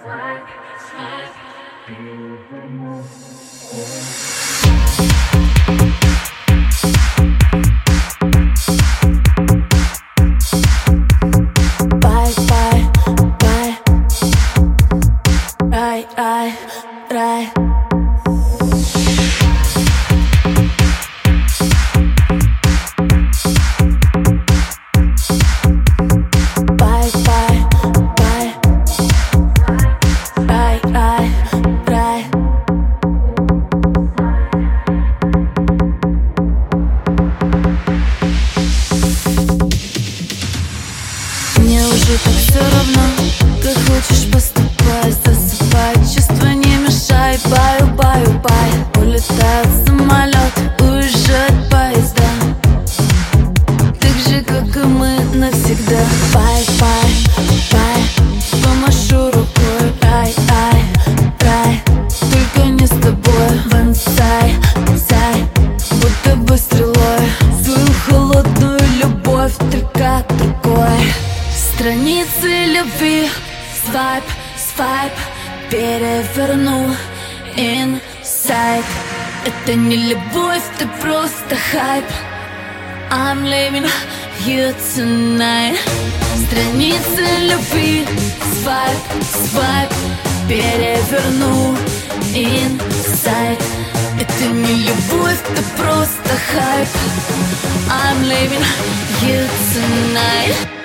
Swipe, swipe. Mm-hmm. Уже так все равно, как хочешь поступай Засыпай, чувства не мешай Баю, баю, бай Swipe, swipe Переверну Inside Это не любовь, ты просто хайп. I'm leaving you tonight. Страницы любви. Swipe, swipe Переверну Inside Это не любовь, ты просто хайп. I'm leaving you tonight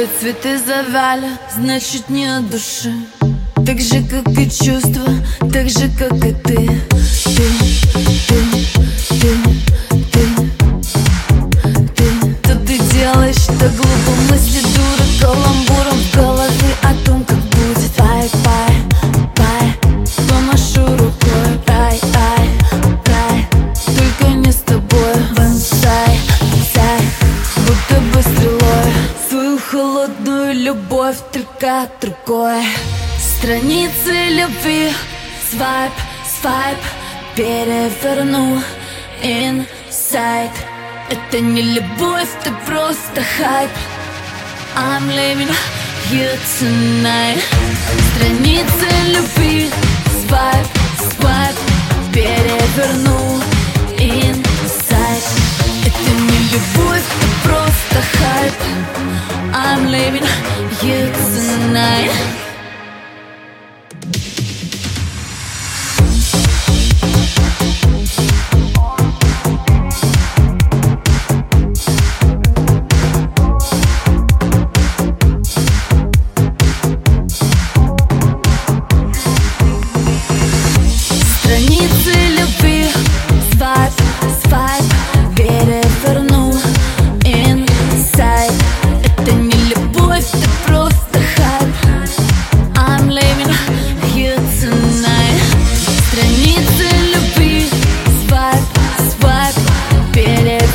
Твои цветы завяли, значит не от души. Так же, как и чувства, так же, как и ты. Ты, ты, любовь только другой Страницы любви Свайп, свайп Переверну Инсайд Это не любовь, ты просто хайп. I'm leaving you tonight Это не любовь, ты просто хайп I'm leaving you tonight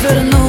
I don't know.